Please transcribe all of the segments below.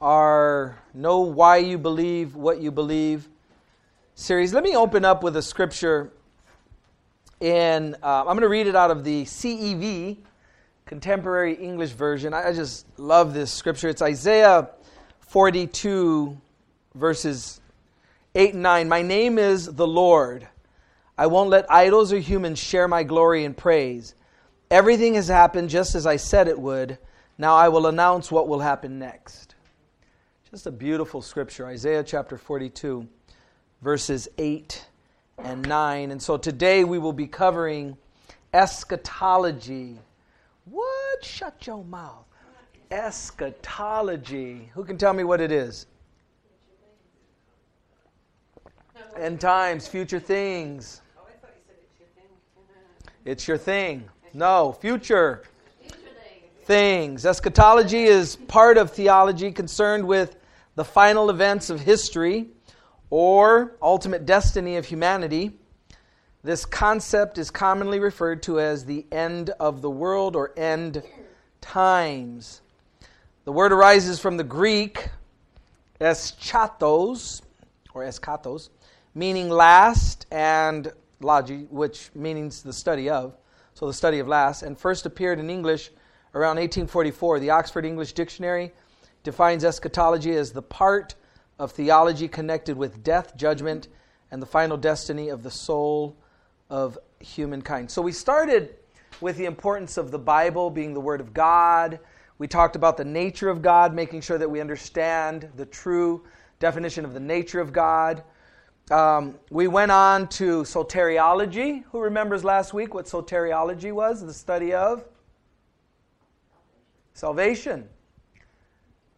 our Know Why You Believe What You Believe series. Let me open up with a scripture, and uh, I'm going to read it out of the CEV, Contemporary English Version. I, I just love this scripture. It's Isaiah 42, verses 8 and 9. My name is the Lord. I won't let idols or humans share my glory and praise. Everything has happened just as I said it would. Now I will announce what will happen next. Just a beautiful scripture, Isaiah chapter 42, verses 8 and 9. And so today we will be covering eschatology. What? Shut your mouth. Eschatology. Who can tell me what it is? End times, future things. It's your thing. No, future things. Eschatology is part of theology concerned with the final events of history or ultimate destiny of humanity. This concept is commonly referred to as the end of the world or end times. The word arises from the Greek eschatos or eskatos, meaning last, and logi, which means the study of, so the study of last, and first appeared in English around 1844. The Oxford English Dictionary defines eschatology as the part of theology connected with death, judgment, and the final destiny of the soul of humankind. So we started with the importance of the Bible being the Word of God. We talked about the nature of God, making sure that we understand the true definition of the nature of God. Um, we went on to soteriology. Who remembers last week what soteriology was? The study of salvation.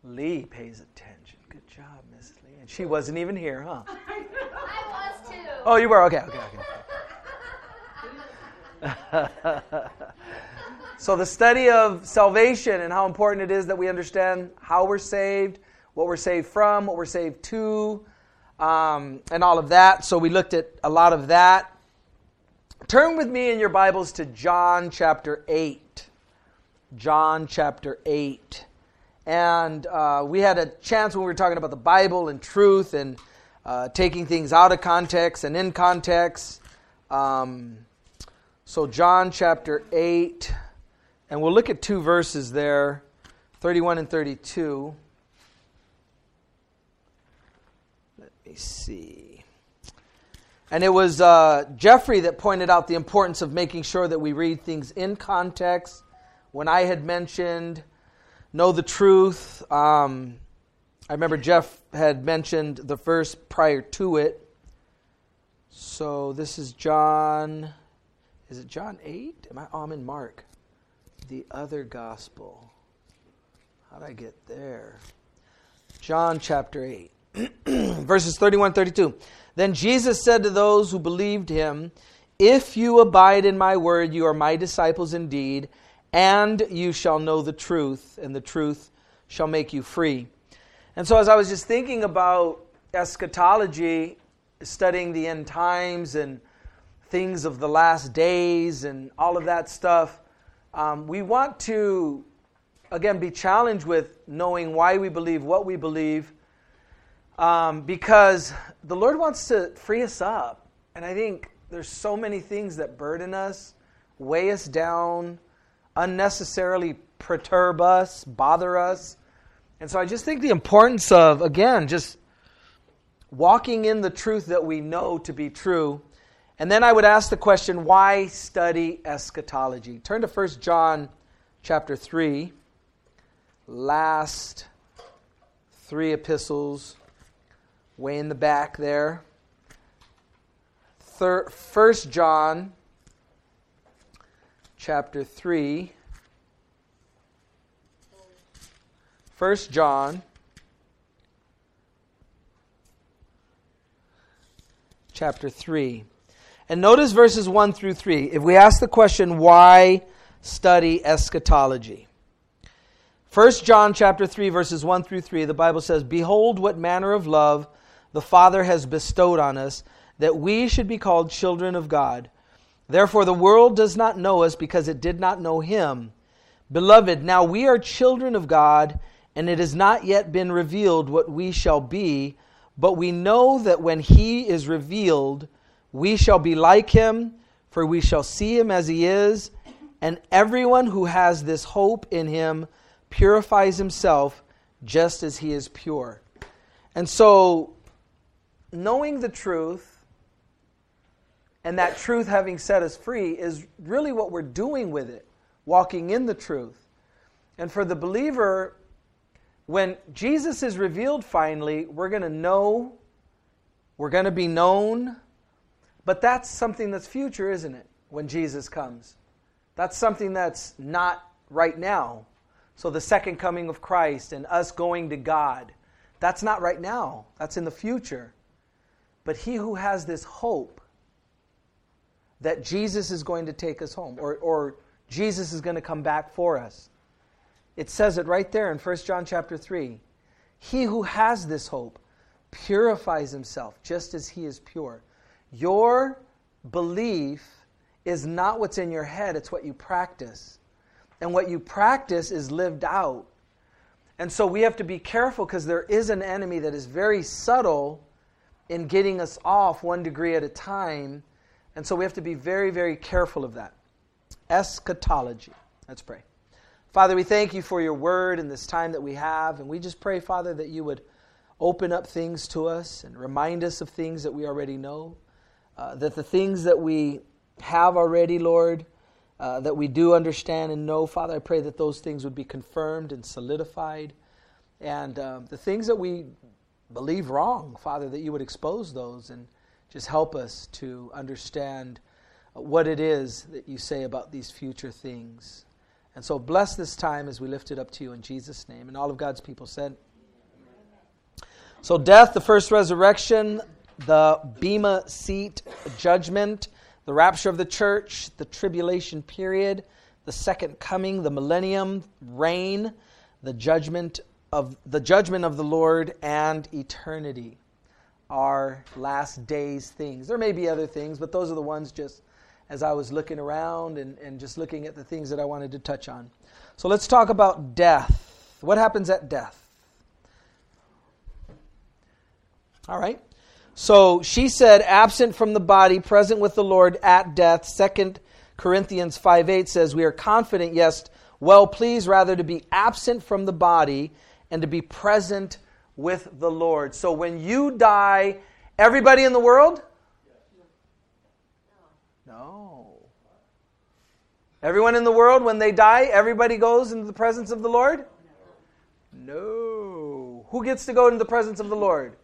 Lee pays attention. Good job, Miss Lee. And she wasn't even here, huh? I was too. Oh, you were? Okay, okay, okay. so, the study of salvation and how important it is that we understand how we're saved, what we're saved from, what we're saved to, um, and all of that. So, we looked at a lot of that. Turn with me in your Bibles to John chapter 8. John chapter 8. And uh, we had a chance when we were talking about the Bible and truth and uh, taking things out of context and in context. Um, so, John chapter 8, and we'll look at two verses there 31 and 32. Let me see. And it was uh, Jeffrey that pointed out the importance of making sure that we read things in context. When I had mentioned know the truth. Um, I remember Jeff had mentioned the verse prior to it. So this is John. Is it John 8? Am I, oh, I'm in Mark. The other gospel. How did I get there? John chapter 8, verses 31 32. Then Jesus said to those who believed him, If you abide in my word, you are my disciples indeed and you shall know the truth, and the truth shall make you free. And so, as I was just thinking about eschatology, studying the end times and things of the last days and all of that stuff, um, we want to, again, be challenged with knowing why we believe what we believe um, because the Lord wants to free us up. And I think there's so many things that burden us, weigh us down unnecessarily perturb us, bother us. And so I just think the importance of, again, just walking in the truth that we know to be true. And then I would ask the question, why study eschatology? Turn to 1 John chapter 3. Last three epistles, way in the back there. 1 John chapter 3. 1 John chapter 3. And notice verses 1 through 3. If we ask the question, why study eschatology? 1 John chapter 3 verses 1 through 3 the Bible says behold what manner of love the Father has bestowed on us that we should be called children of God Therefore, the world does not know us because it did not know him. Beloved, now we are children of God, and it has not yet been revealed what we shall be, but we know that when he is revealed, we shall be like him, for we shall see him as he is. And everyone who has this hope in him purifies himself just as he is pure. And so, knowing the truth and that truth having set us free is really what we're doing with it, walking in the truth. And for the believer, when Jesus is revealed finally, we're going to know, we're going to be known, but that's something that's future, isn't it? When Jesus comes. That's something that's not right now. So the second coming of Christ and us going to God, that's not right now. That's in the future. But he who has this hope that Jesus is going to take us home or, or Jesus is going to come back for us. It says it right there in 1 John chapter 3. He who has this hope purifies himself just as he is pure. Your belief is not what's in your head, it's what you practice. And what you practice is lived out. And so we have to be careful because there is an enemy that is very subtle in getting us off one degree at a time. And so we have to be very, very careful of that. Eschatology. Let's pray. Father, we thank you for your word and this time that we have. And we just pray, Father, that you would open up things to us and remind us of things that we already know. Uh, that the things that we have already, Lord, uh, that we do understand and know, Father, I pray that those things would be confirmed and solidified. And uh, the things that we believe wrong, Father, that you would expose those and just help us to understand what it is that you say about these future things. And so bless this time as we lift it up to you in Jesus' name. And all of God's people said. So, death, the first resurrection, the Bema seat judgment, the rapture of the church, the tribulation period, the second coming, the millennium reign, the judgment of the judgment of the Lord and eternity are last days things. There may be other things, but those are the ones just as I was looking around and, and just looking at the things that I wanted to touch on. So let's talk about death. What happens at death? All right. So she said, absent from the body, present with the Lord at death. Second Corinthians 5 8 says, We are confident, yes, well pleased rather to be absent from the body and to be present with the Lord. So when you die, everybody in the world No. Everyone in the world, when they die, everybody goes into the presence of the Lord? No. Who gets to go into the presence of the Lord?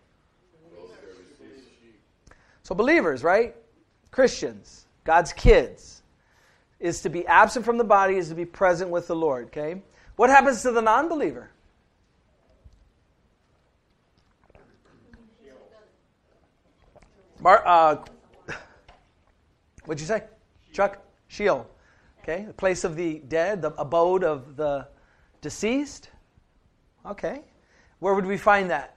So, believers, right? Christians, God's kids, is to be absent from the body, is to be present with the Lord, okay? What happens to the non believer? Mar- uh, what'd you say? Chuck? Sheol. Okay, the place of the dead, the abode of the deceased. Okay, where would we find that?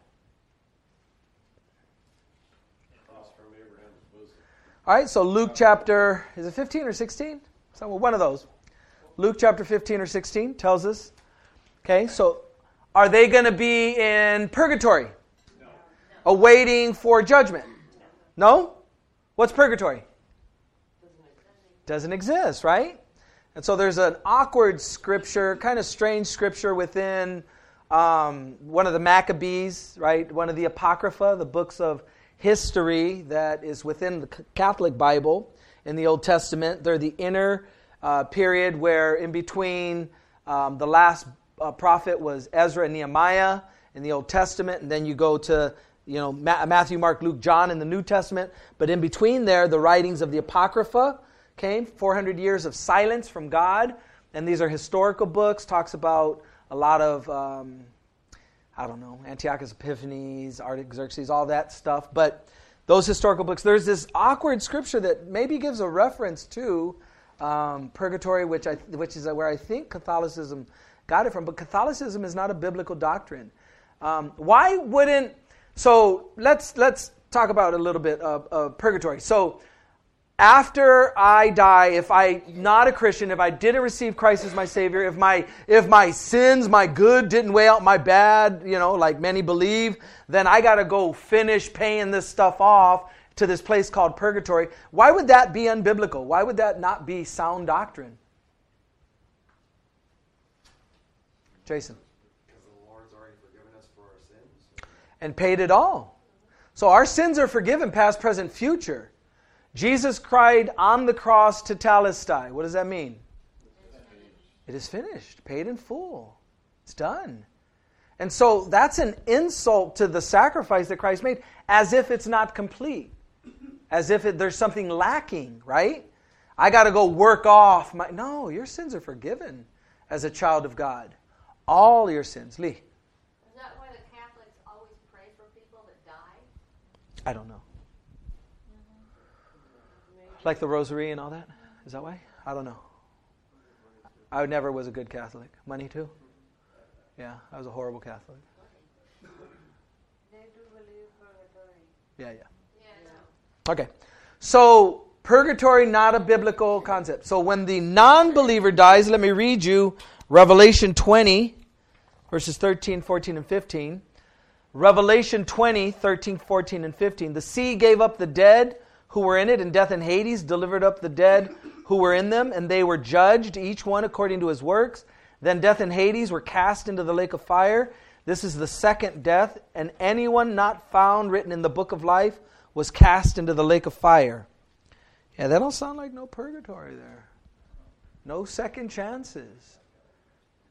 All right, so Luke chapter, is it 15 or 16? So one of those. Luke chapter 15 or 16 tells us. Okay, so are they going to be in purgatory? No. Awaiting for judgment? No? What's purgatory? Doesn't exist, right? And so there's an awkward scripture, kind of strange scripture within um, one of the Maccabees, right? One of the Apocrypha, the books of history that is within the Catholic Bible in the Old Testament. They're the inner uh, period where, in between, um, the last uh, prophet was Ezra and Nehemiah in the Old Testament, and then you go to you know Matthew, Mark, Luke, John in the New Testament. But in between there, the writings of the Apocrypha came 400 years of silence from God. And these are historical books, talks about a lot of, um, I don't know, Antiochus Epiphanes, Artaxerxes, all that stuff. But those historical books, there's this awkward scripture that maybe gives a reference to um, purgatory, which, I, which is where I think Catholicism got it from. But Catholicism is not a biblical doctrine. Um, why wouldn't, so let's, let's talk about a little bit of, of purgatory. So after I die, if I'm not a Christian, if I didn't receive Christ as my Savior, if my if my sins, my good didn't weigh out my bad, you know, like many believe, then I got to go finish paying this stuff off to this place called purgatory. Why would that be unbiblical? Why would that not be sound doctrine? Jason. Because the Lord's already forgiven us for our sins. And paid it all. So our sins are forgiven, past, present, future. Jesus cried on the cross tetelestai. What does that mean? It is finished, paid in full. It's done. And so that's an insult to the sacrifice that Christ made, as if it's not complete, as if it, there's something lacking, right? I got to go work off my. No, your sins are forgiven as a child of God. All your sins. Lee. Is that why the Catholics always pray for people that die? I don't know. Like the rosary and all that? Is that why? I don't know. I never was a good Catholic. Money too? Yeah, I was a horrible Catholic. They do believe purgatory. Yeah, yeah. Yeah. Okay. So, purgatory, not a biblical concept. So, when the non believer dies, let me read you Revelation 20, verses 13, 14, and 15. Revelation 20, 13, 14, and 15. The sea gave up the dead who were in it, and death and Hades delivered up the dead who were in them, and they were judged, each one according to his works. Then death and Hades were cast into the lake of fire. This is the second death, and anyone not found written in the book of life was cast into the lake of fire. Yeah, that don't sound like no purgatory there. No second chances.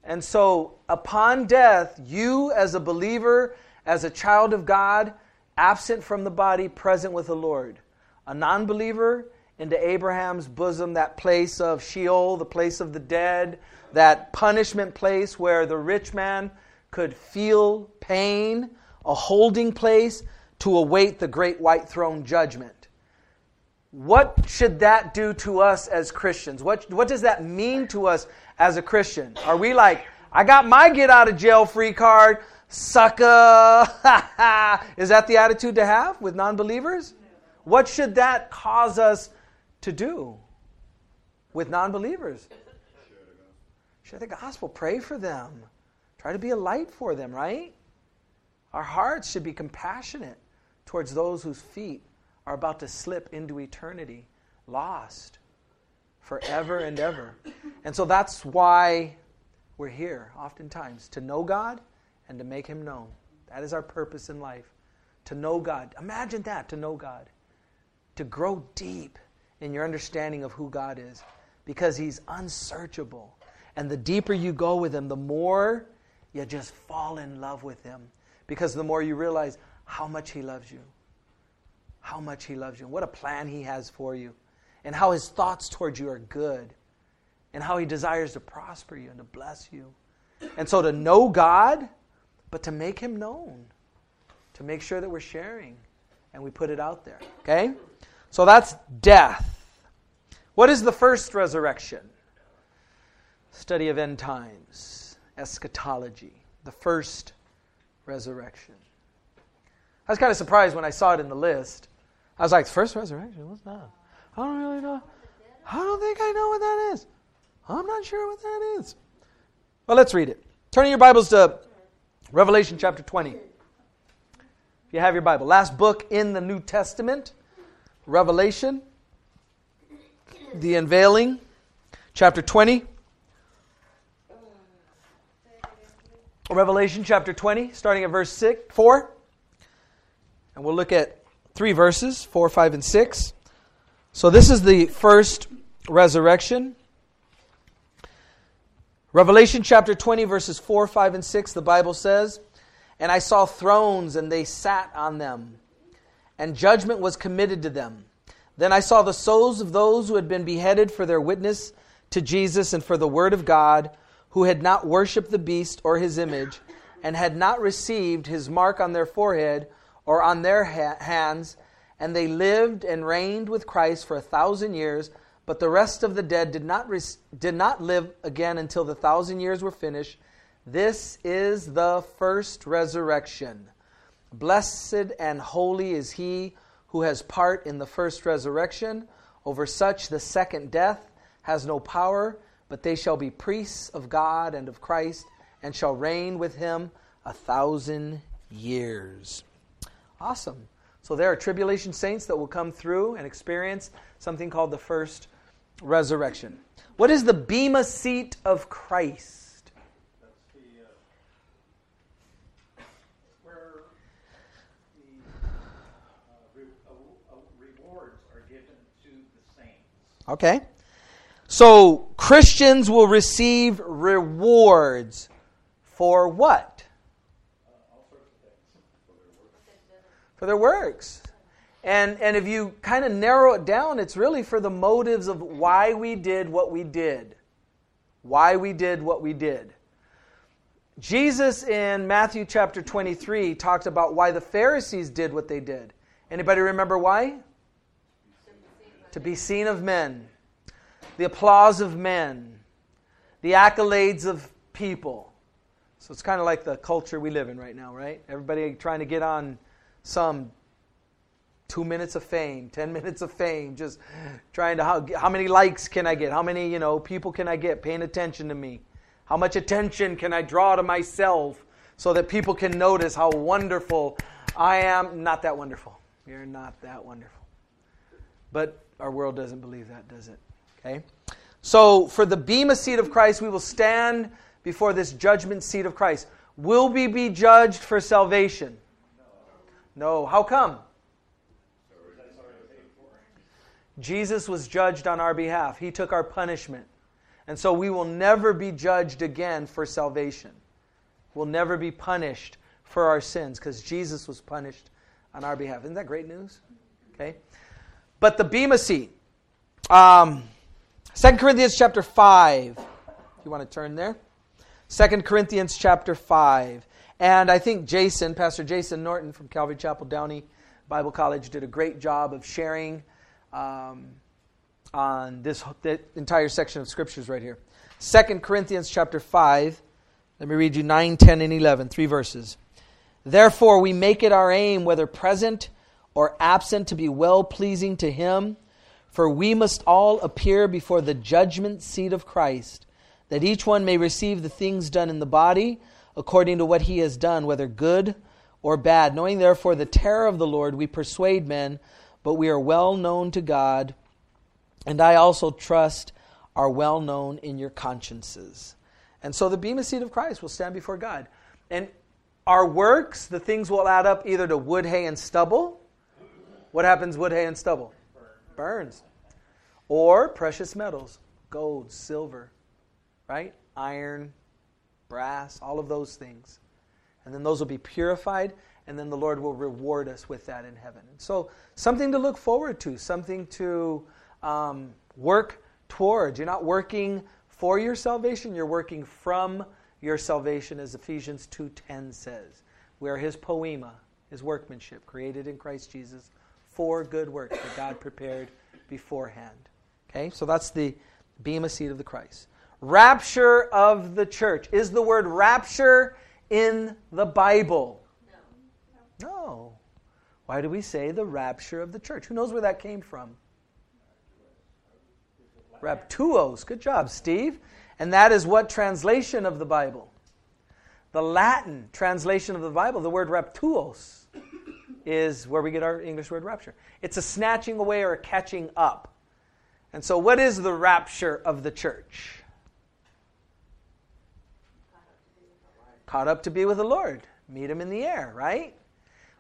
And so, upon death, you as a believer, as a child of God, absent from the body, present with the Lord a non believer into Abraham's bosom, that place of Sheol, the place of the dead, that punishment place where the rich man could feel pain, a holding place to await the great white throne judgment. What should that do to us as Christians? What, what does that mean to us as a Christian? Are we like, I got my get out of jail free card, sucker? Is that the attitude to have with non believers? What should that cause us to do with non believers? Share the gospel. Pray for them. Try to be a light for them, right? Our hearts should be compassionate towards those whose feet are about to slip into eternity, lost forever and ever. And so that's why we're here, oftentimes, to know God and to make Him known. That is our purpose in life. To know God. Imagine that, to know God to grow deep in your understanding of who God is because He's unsearchable. And the deeper you go with Him, the more you just fall in love with Him because the more you realize how much He loves you, how much He loves you, and what a plan He has for you, and how His thoughts towards you are good, and how He desires to prosper you and to bless you. And so to know God, but to make Him known, to make sure that we're sharing and we put it out there. Okay? So that's death. What is the first resurrection? Study of end times, eschatology, the first resurrection. I was kind of surprised when I saw it in the list. I was like, first resurrection? What's that? I don't really know. I don't think I know what that is. I'm not sure what that is. Well, let's read it. Turning your Bibles to Revelation chapter 20. If you have your Bible, last book in the New Testament. Revelation, the unveiling, chapter 20. Revelation chapter 20, starting at verse 6, 4. And we'll look at three verses 4, 5, and 6. So this is the first resurrection. Revelation chapter 20, verses 4, 5, and 6, the Bible says, And I saw thrones, and they sat on them and judgment was committed to them. Then I saw the souls of those who had been beheaded for their witness to Jesus and for the word of God, who had not worshipped the beast or his image, and had not received his mark on their forehead or on their ha- hands, and they lived and reigned with Christ for a thousand years. But the rest of the dead did not, res- did not live again until the thousand years were finished. This is the first resurrection. Blessed and holy is he who has part in the first resurrection. Over such the second death has no power, but they shall be priests of God and of Christ, and shall reign with him a thousand years. Awesome. So there are tribulation saints that will come through and experience something called the first resurrection. What is the Bema seat of Christ? The, uh, the uh, re- uh, uh, rewards are given to the saints. Okay. So Christians will receive rewards for what? All sorts of things. For their works. And, and if you kind of narrow it down, it's really for the motives of why we did what we did. Why we did what we did. Jesus in Matthew chapter 23 talked about why the Pharisees did what they did. Anybody remember why? To be seen of men. The applause of men. The accolades of people. So it's kind of like the culture we live in right now, right? Everybody trying to get on some two minutes of fame, 10 minutes of fame, just trying to, how, how many likes can I get? How many, you know, people can I get paying attention to me? How much attention can I draw to myself so that people can notice how wonderful I am? Not that wonderful. You're not that wonderful. But our world doesn't believe that, does it? Okay? So, for the Bema seat of Christ, we will stand before this judgment seat of Christ. Will we be judged for salvation? No. How come? Jesus was judged on our behalf. He took our punishment. And so we will never be judged again for salvation. We'll never be punished for our sins because Jesus was punished on our behalf. Isn't that great news? Okay. But the Bema seat. Um, 2 Corinthians chapter 5. If you want to turn there. 2 Corinthians chapter 5. And I think Jason, Pastor Jason Norton from Calvary Chapel Downey Bible College, did a great job of sharing um, on this, this entire section of scriptures right here. 2 Corinthians chapter 5. Let me read you 9, 10, and 11, three verses. Therefore, we make it our aim, whether present or absent, to be well pleasing to Him. For we must all appear before the judgment seat of Christ, that each one may receive the things done in the body according to what he has done, whether good or bad. Knowing therefore the terror of the Lord, we persuade men, but we are well known to God, and I also trust are well known in your consciences. And so the Bema seat of Christ will stand before God. And our works, the things will add up either to wood, hay, and stubble. What happens, wood, hay, and stubble? Burns. Or precious metals, gold, silver, right? Iron, brass, all of those things. And then those will be purified, and then the Lord will reward us with that in heaven. So, something to look forward to, something to um, work towards. You're not working for your salvation, you're working from your salvation, as Ephesians 2.10 says. We are his poema, his workmanship, created in Christ Jesus for good works that God prepared beforehand. Okay, so that's the beam, bema seat of the Christ. Rapture of the church. Is the word rapture in the Bible? Why do we say the rapture of the church? Who knows where that came from? Raptuos. Good job, Steve. And that is what translation of the Bible? The Latin translation of the Bible, the word raptuos, is where we get our English word rapture. It's a snatching away or a catching up. And so, what is the rapture of the church? Caught up to be with the Lord. Meet him in the air, right?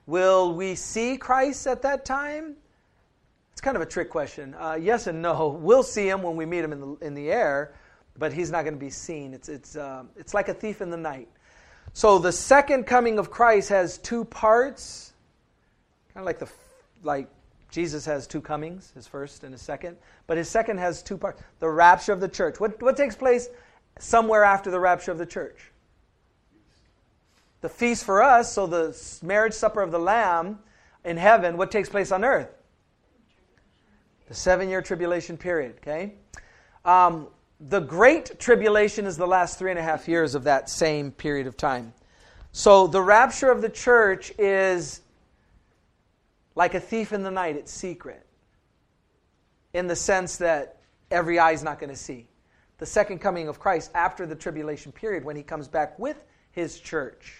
Will we see Christ at that time? It's kind of a trick question. Uh, yes and no. We'll see him when we meet him in the, in the air, but he's not going to be seen. It's, it's, uh, it's like a thief in the night. So the second coming of Christ has two parts, kind of like the like Jesus has two comings, his first and his second, but his second has two parts. The rapture of the church. What, what takes place somewhere after the rapture of the church? The feast for us, so the marriage supper of the Lamb in heaven, what takes place on earth? The seven year tribulation period, okay? Um, the Great Tribulation is the last three and a half years of that same period of time. So the rapture of the church is like a thief in the night, it's secret. in the sense that every eye is not going to see. The second coming of Christ after the tribulation period, when he comes back with his church,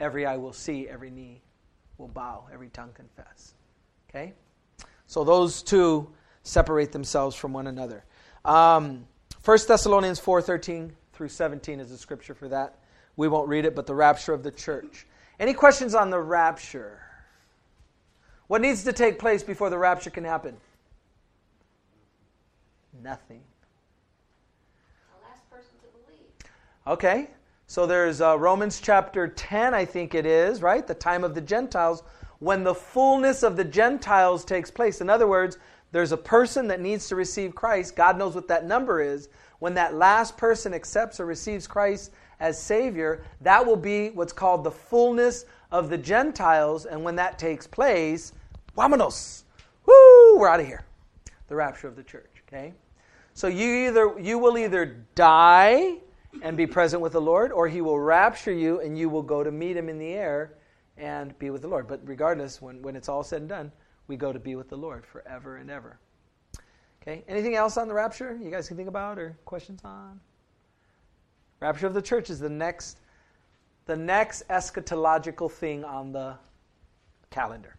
every eye will see, every knee will bow, every tongue confess. Okay? So those two separate themselves from one another. Um, 1 Thessalonians 4:13 through 17 is a scripture for that. We won't read it, but the rapture of the church. Any questions on the rapture? What needs to take place before the rapture can happen? Nothing. The last person to believe. Okay, so there's uh, Romans chapter 10, I think it is, right? The time of the Gentiles, when the fullness of the Gentiles takes place. In other words, there's a person that needs to receive Christ. God knows what that number is. When that last person accepts or receives Christ as Savior, that will be what's called the fullness of the Gentiles. And when that takes place, vámonos! Woo! We're out of here. The rapture of the church, okay? So you either you will either die and be present with the Lord, or he will rapture you and you will go to meet him in the air and be with the Lord. But regardless, when, when it's all said and done, we go to be with the Lord forever and ever. Okay, anything else on the rapture you guys can think about or questions on? Rapture of the church is the next the next eschatological thing on the calendar.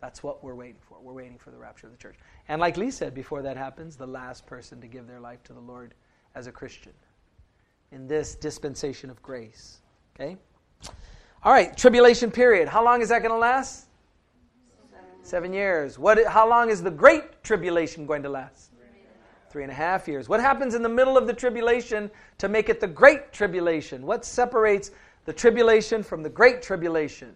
That's what we're waiting for. We're waiting for the rapture of the church. And like Lee said, before that happens, the last person to give their life to the Lord as a Christian in this dispensation of grace. Okay? All right, tribulation period. How long is that going to last? Seven years. What, how long is the great tribulation going to last? Three and a half years. What happens in the middle of the tribulation to make it the great tribulation? What separates the tribulation from the great tribulation?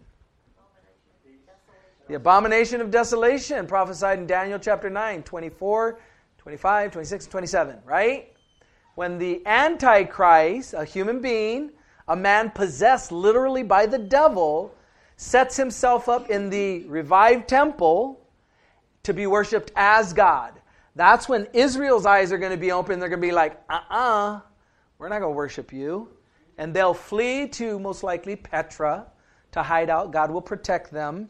The abomination of desolation, prophesied in Daniel chapter 9, 24, 25, 26, 27, right? When the Antichrist, a human being, a man possessed literally by the devil, sets himself up in the revived temple to be worshiped as God. That's when Israel's eyes are going to be open. They're going to be like, uh uh-uh, uh, we are not going to worship you. And they'll flee to most likely Petra to hide out. God will protect them.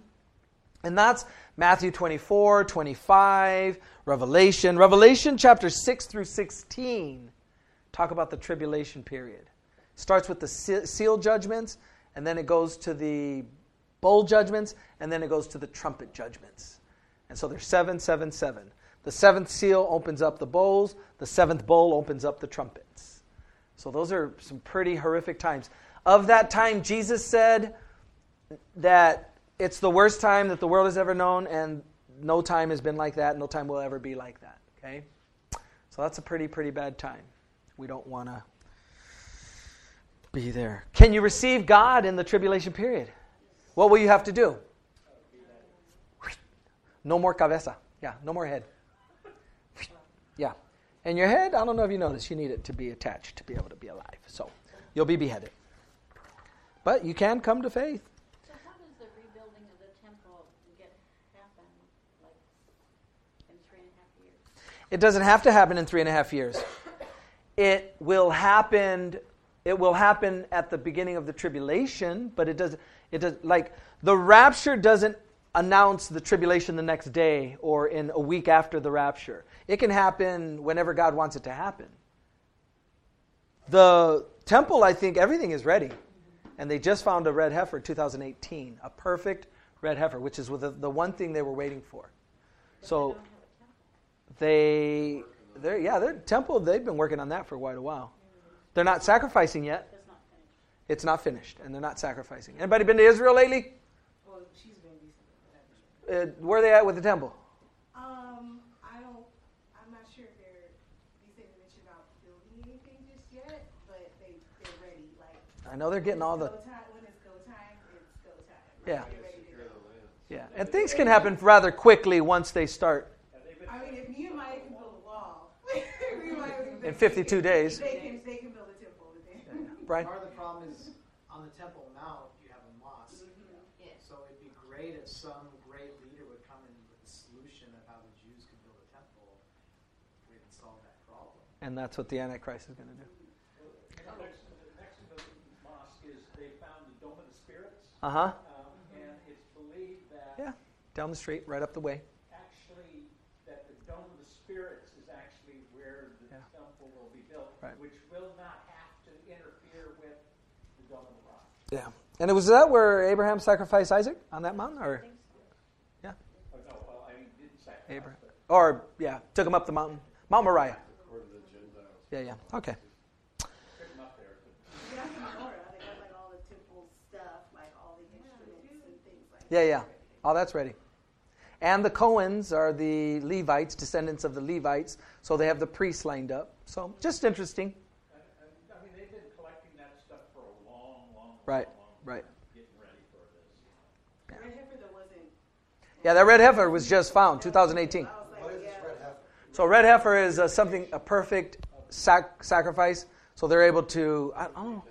And that's Matthew 24, 25, Revelation. Revelation chapter 6 through 16 talk about the tribulation period. It Starts with the seal judgments, and then it goes to the bowl judgments, and then it goes to the trumpet judgments. And so there's seven, seven, seven. The seventh seal opens up the bowls, the seventh bowl opens up the trumpets. So those are some pretty horrific times. Of that time, Jesus said that it's the worst time that the world has ever known, and no time has been like that. No time will ever be like that. Okay? So that's a pretty, pretty bad time. We don't want to be there. Can you receive God in the tribulation period? What will you have to do? No more cabeza. Yeah, no more head. Yeah. And your head, I don't know if you know this, you need it to be attached to be able to be alive. So you'll be beheaded. But you can come to faith. So how does the rebuilding of the temple get happen in three and a half years? It doesn't have to happen in three and a half years. It will happen. It will happen at the beginning of the tribulation, but it does. It does like the rapture doesn't announce the tribulation the next day or in a week after the rapture. It can happen whenever God wants it to happen. The temple, I think, everything is ready, and they just found a red heifer, 2018, a perfect red heifer, which is the, the one thing they were waiting for. So they, they're, yeah, their temple, they've been working on that for quite a while. They're not sacrificing yet. It's not finished, and they're not sacrificing. Anybody been to Israel lately? Well, she's been recently. Uh, where are they at with the temple? Um, I don't. I'm not sure if they're. They said they mentioned about building anything just yet, but they they're ready. Like. I know they're getting all the. Time, when it's go time, it's go time. Yeah. Yeah, and things can happen rather quickly once they start in 52 days. They can, they can build a temple within. Yeah. Part of the problem is on the Temple Mount, you have a mosque. Mm-hmm. Yeah. So it'd be great if some great leader would come in with a solution of how the Jews could build a temple. We can solve that problem. And that's what the Antichrist is going to do. Next, next to the mosque is they found the Dome of the Spirits. Uh-huh. Um, and it's believed that. Yeah, down the street, right up the way. Actually, that the Dome of the spirits is actually where the Yeah. temple will be built, Right. which will not have to interfere with the Dome of the Rock. Yeah. And it was that where Abraham sacrificed Isaac on that mountain, or yeah, Oh, no, well, I mean, didn't sacrifice, Abraham, but or yeah, took him up the mountain, Mount Moriah. Or to the Gentiles. Yeah, yeah. Okay. took them up there. But Yeah, in Florida, they got like all the temple stuff, like all the instruments and things like Yeah, yeah. All that's ready. And the Cohens are the Levites, descendants of the Levites, so they have the priests lined up. So just interesting. And, and, I mean, they've been collecting that stuff for a long, long, Right, long, long right. time, getting ready for this. Red heifer that wasn't. Yeah, that red heifer was just found, 2018. I was What is this red heifer? So red heifer is uh, something a perfect sac- sacrifice. So they're able to. I don't know.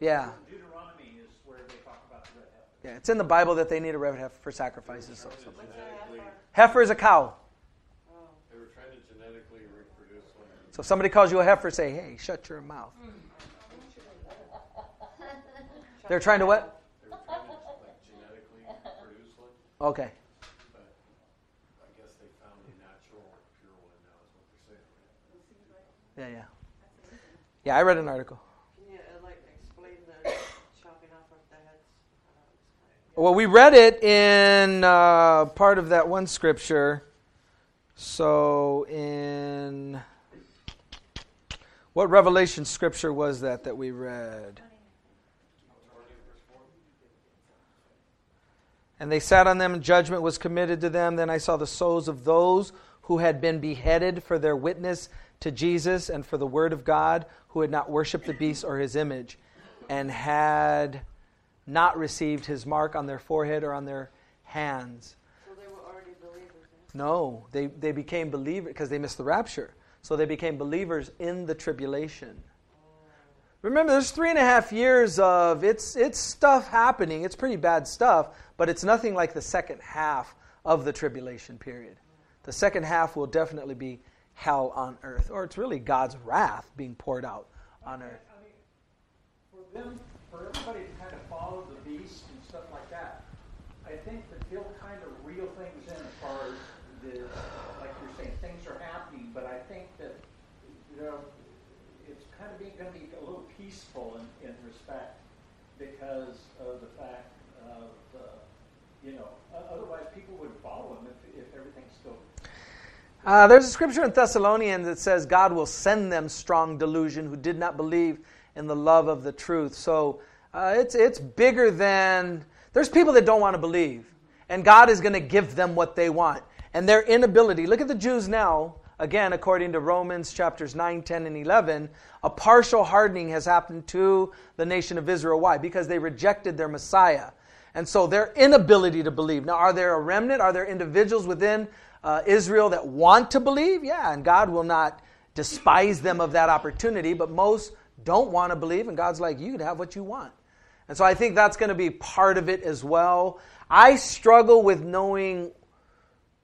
Yeah, Deuteronomy is where they talk about the red heifer. yeah. It's in the Bible that they need a red heifer for sacrifices. So, so. Trying to genetically, Heifer is a cow. they were trying to genetically reproduce one. So if somebody calls you a heifer, say, "Hey, shut your mouth." They're trying to what? They were trying to like genetically produce one, Okay. but I guess they found a natural, pure one now is what they're saying. Yeah, yeah. Yeah, I read an article. Can uh, like explain the chopping off of the heads? Well, we read it in uh, part of that one scripture. So, in what Revelation scripture was that that we read? And they sat on them, and judgment was committed to them. Then I saw the souls of those who had been beheaded for their witness to Jesus and for the word of God, who had not worshipped the beast or his image, and had not received his mark on their forehead or on their hands. So they were already believers. No, they, they became believers because they missed the rapture. So they became believers in the tribulation. Remember, there's three and a half years of it's it's stuff happening. It's pretty bad stuff, but it's nothing like the second half of the tribulation period. The second half will definitely be hell on earth, or it's really God's wrath being poured out on earth. I mean, for them, for everybody to kind of follow the beast and stuff like that, I think that they'll kind of reel things in as far as the, like you're saying, things are happening, but I think that, you know, it's kind of being, going to be a little peaceful in, in respect because of the fact of, uh, you know, otherwise people would follow him if, if everything's still Uh, there's a scripture in Thessalonians that says God will send them strong delusion who did not believe in the love of the truth. So uh, it's it's bigger than there's people that don't want to believe, and God is going to give them what they want. And their inability. Look at the Jews now. Again, according to Romans chapters 9, 10, and 11, a partial hardening has happened to the nation of Israel. Why? Because they rejected their Messiah. And so their inability to believe. Now, are there a remnant? Are there individuals within uh, Israel that want to believe? Yeah, and God will not despise them of that opportunity, but most don't want to believe, and God's like, you can have what you want. And so I think that's going to be part of it as well. I struggle with knowing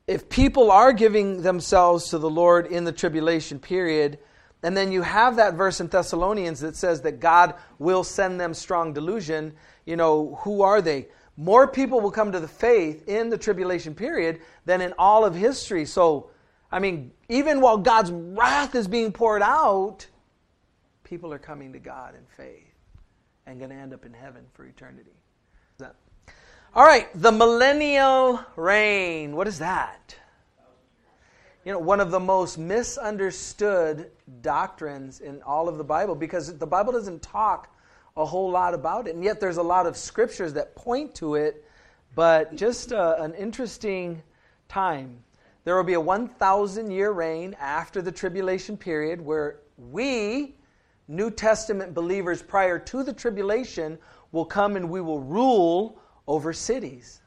if people are giving themselves to the Lord in the tribulation period, and then you have that verse in Thessalonians that says that God will send them strong delusion, you know, who are they? More people will come to the faith in the tribulation period than in all of history. So, I mean, even while God's wrath is being poured out, people are coming to God in faith and going to end up in heaven for eternity. All right, the millennial reign. What is that? You know, one of the most misunderstood doctrines in all of the Bible because the Bible doesn't talk a whole lot about it. And yet there's a lot of scriptures that point to it, but just uh, an interesting time. There will be a 1,000 year reign after the tribulation period where we, New Testament believers prior to the tribulation, will come and we will rule over cities.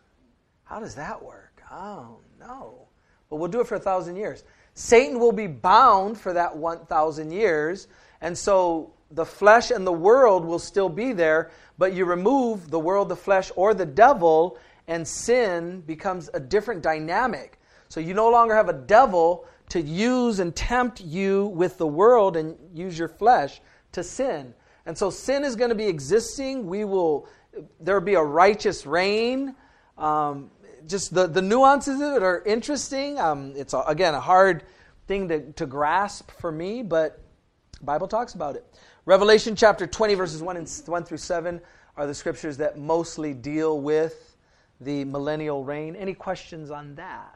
How does that work? Oh, no. But we'll do it for a thousand years. Satan will be bound for that 1,000 years, and so the flesh and the world will still be there, but you remove the world, the flesh, or the devil, and sin becomes a different dynamic. So you no longer have a devil to use and tempt you with the world and use your flesh to sin. And so sin is going to be existing. We will, there will be a righteous reign. Um, just the, the nuances of it are interesting. Um, it's, a, again, a hard thing to, to grasp for me, but Bible talks about it. Revelation chapter 20, verses 1, and, 1 through 7 are the scriptures that mostly deal with the millennial reign. Any questions on that?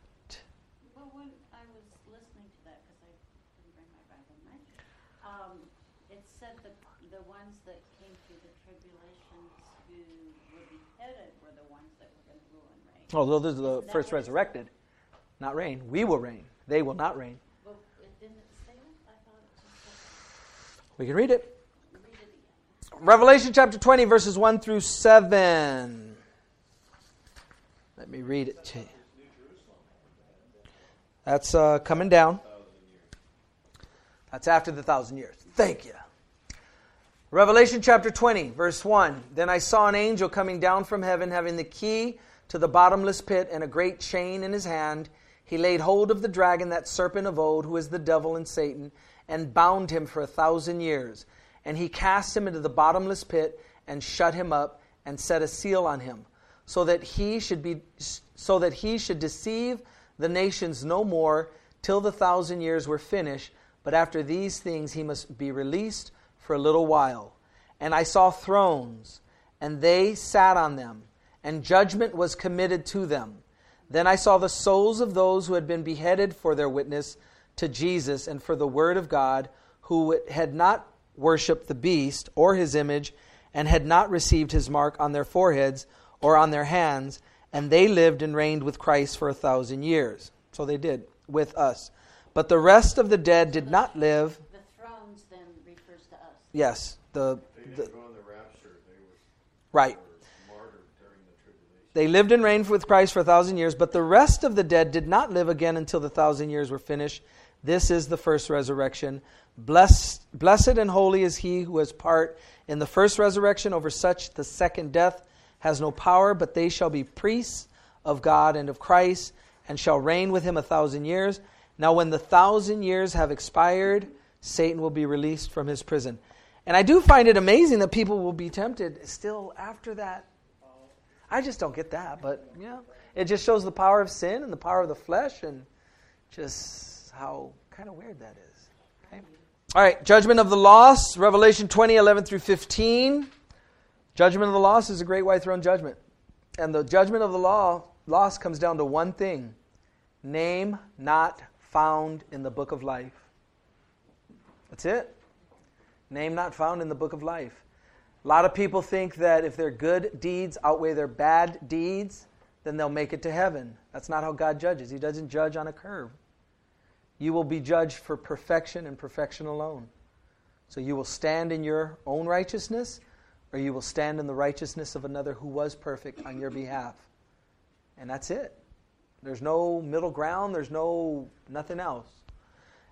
Well, when I was listening to that, because I didn't bring my Bible with me, um, it said that the ones that came through the tribulations who were beheaded were the ones that were going to rule and reign. Oh, those are the that first what it said? resurrected. Not reign. We will reign. They will not reign. Well, didn't it say? I thought it just We can read it. read it. Revelation chapter 20, verses 1 through 7. Let me read it to you. That's uh, coming down. That's after the thousand years. Thank you. Revelation chapter 20, verse 1. Then I saw an angel coming down from heaven, having the key to the bottomless pit and a great chain in his hand. He laid hold of the dragon, that serpent of old, who is the devil and Satan, and bound him for a thousand years. And he cast him into the bottomless pit and shut him up and set a seal on him, so that he should be so that he should deceive the nations no more till the thousand years were finished. But after these things he must be released for a little while. And I saw thrones, and they sat on them, and judgment was committed to them. Then I saw the souls of those who had been beheaded for their witness to Jesus and for the word of God, who had not worshipped the beast or his image, and had not received his mark on their foreheads or on their hands, and they lived and reigned with Christ for a thousand years. So they did with us. But the rest of the dead did not live. The thrones then refers to us. Yes, the, They the didn't go on the rapture, they were, right. were martyred during the tribulation. They lived and reigned with Christ for a thousand years, but the rest of the dead did not live again until the thousand years were finished. This is the first resurrection. Blessed, blessed and holy is he who has part in the first resurrection. Over such the second death has no power, but they shall be priests of God and of Christ, and shall reign with him a thousand years. Now, when the thousand years have expired, Satan will be released from his prison. And I do find it amazing that people will be tempted still after that I just don't get that, but yeah, it just shows the power of sin and the power of the flesh, and just how kind of weird that is. Okay. All right, judgment of the lost, Revelation 20, 11 through 15. Judgment of the lost is a great white throne judgment. And the judgment of the law lost comes down to one thing name not found in the book of life. That's it. Name not found in the book of life. A lot of people think that if their good deeds outweigh their bad deeds, then they'll make it to heaven. That's not how God judges. He doesn't judge on a curve. You will be judged for perfection and perfection alone. So you will stand in your own righteousness, or you will stand in the righteousness of another who was perfect on your behalf. And that's it. There's no middle ground, there's no nothing else.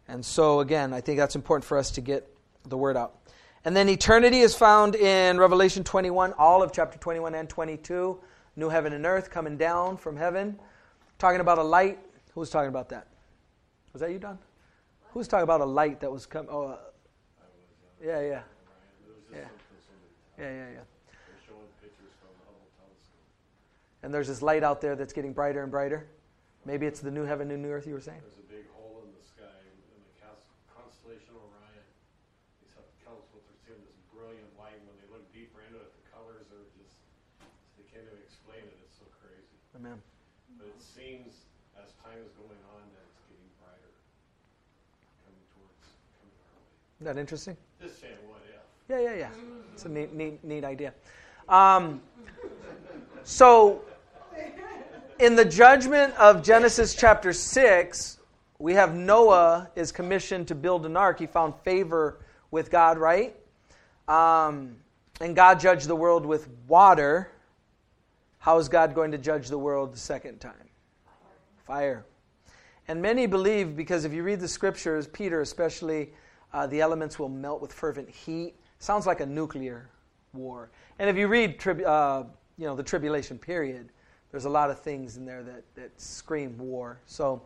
And so, again, I think that's important for us to get the word out. And then eternity is found in Revelation 21, all of chapter 21 and 22. New heaven and earth coming down from heaven. Talking about a light. Who was talking about that? Was that you, Don? Who was talking about a light that was coming? Oh, uh, yeah, yeah. Yeah. Yeah, yeah, yeah. And there's this light out there that's getting brighter and brighter. Maybe it's the new heaven and new earth you were saying? There's a big hole in the sky in the cons- constellation Orion. These have telescopes are seeing this brilliant light. When they look deeper into it, the colors are just, they can't even explain it. It's so crazy. Amen. But it seems as time is going on that it's getting brighter, coming towards, coming our way. Isn't that interesting? Just saying what if. Yeah, yeah, yeah. It's a neat, neat, neat idea. Um, so, in the judgment of Genesis chapter 6, we have Noah is commissioned to build an ark. He found favor with God, right? Um, and God judged the world with water. How is God going to judge the world the second time? Fire. And many believe, because if you read the scriptures, Peter especially, uh, the elements will melt with fervent heat. Sounds like a nuclear war. And if you read trib- uh, you know, the tribulation period, there's a lot of things in there that, that scream war. So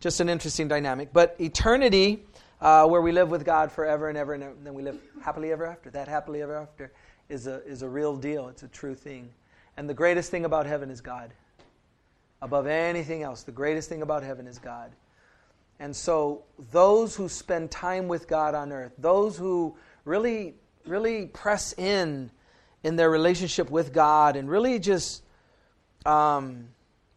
just an interesting dynamic. But eternity, uh, where we live with God forever and ever, and then we live happily ever after, that happily ever after is a, is a real deal. It's a true thing. And the greatest thing about heaven is God. above anything else. The greatest thing about heaven is God. And so, those who spend time with God on earth, those who really, really press in in their relationship with God and really just, um,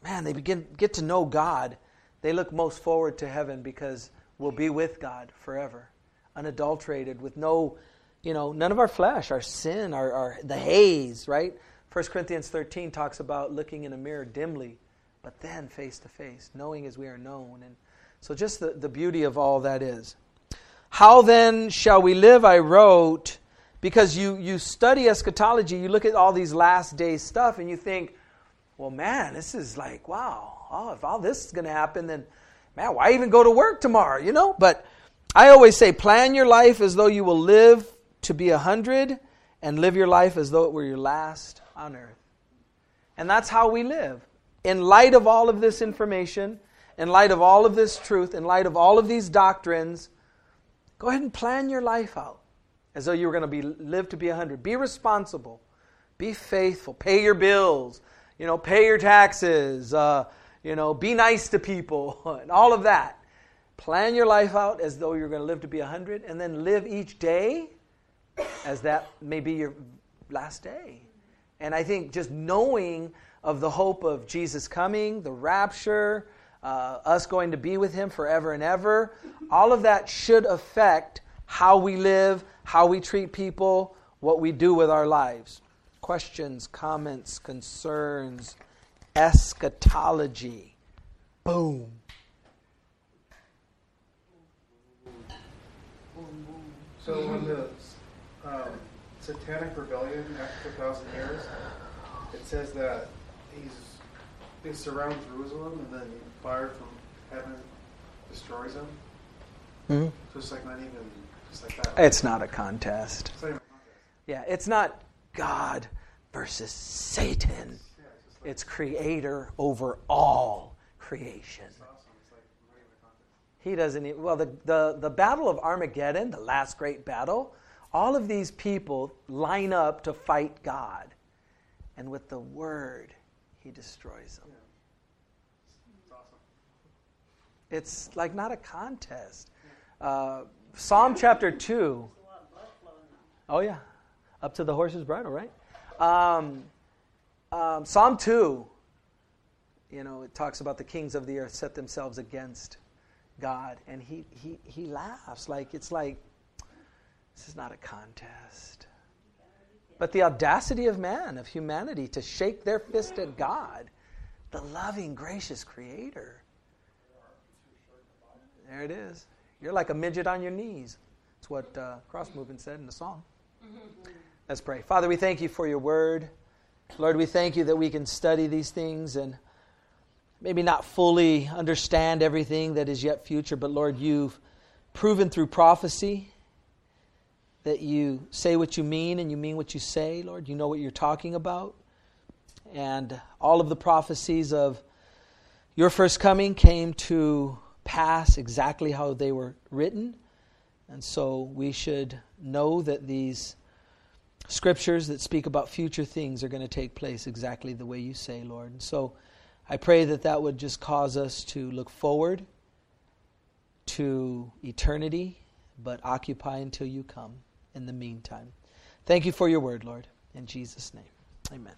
man, they begin get to know God. They look most forward to heaven because we'll be with God forever, unadulterated, with no, you know, none of our flesh, our sin, our, our the haze, right? 1 Corinthians 13 talks about looking in a mirror dimly, but then face to face, knowing as we are known. And so, just the, the beauty of all that is. How then shall we live? I wrote, because you, you study eschatology, you look at all these last days stuff, and you think, well, man, this is like, wow, oh, if all this is going to happen, then, man, why even go to work tomorrow, you know? But I always say, plan your life as though you will live to be a hundred, and live your life as though it were your last on earth. And that's how we live. In light of all of this information, in light of all of this truth, in light of all of these doctrines, go ahead and plan your life out as though you were going to be live to be 100. Be responsible. Be faithful. Pay your bills. You know, pay your taxes. Uh, you know, be nice to people and all of that. Plan your life out as though you're going to live to be 100 and then live each day as that may be your last day. And I think just knowing of the hope of Jesus coming, the rapture, uh, us going to be with Him forever and ever, all of that should affect how we live, how we treat people, what we do with our lives. Questions, comments, concerns, eschatology. Boom. So when the um, satanic rebellion after a thousand years, it says that he's they surround Jerusalem and then fire from heaven destroys them. Mm-hmm. So it's like not even just like that. It's not a contest. It's not even a contest. Yeah, it's not God versus Satan. Yeah, it's like It's creator over all creation. awesome. Like not even a contest. He doesn't even, well, the, the, the battle of Armageddon, the last great battle, all of these people line up to fight God. And with the word, he destroys them. It's like not a contest. Uh, Psalm chapter 2. There's a lot of blood flowing now. Oh, yeah. Up to the horse's bridle, right? Um, um, Psalm 2, you know, it talks about the kings of the earth set themselves against God. And he, he, he laughs. Like, it's like, this is not a contest. But the audacity of man, of humanity, to shake their fist at God, the loving, gracious Creator. There it is. You're like a midget on your knees. That's what uh, Cross Movement said in the song. Let's pray. Father, we thank you for your word. Lord, we thank you that we can study these things and maybe not fully understand everything that is yet future, but Lord, you've proven through prophecy that you say what you mean and you mean what you say, Lord. You know what you're talking about. And all of the prophecies of your first coming came to pass exactly how they were written. And so we should know that these scriptures that speak about future things are going to take place exactly the way you say, Lord. And so I pray that that would just cause us to look forward to eternity, but occupy until you come in the meantime. Thank you for your word, Lord. In Jesus' name, amen.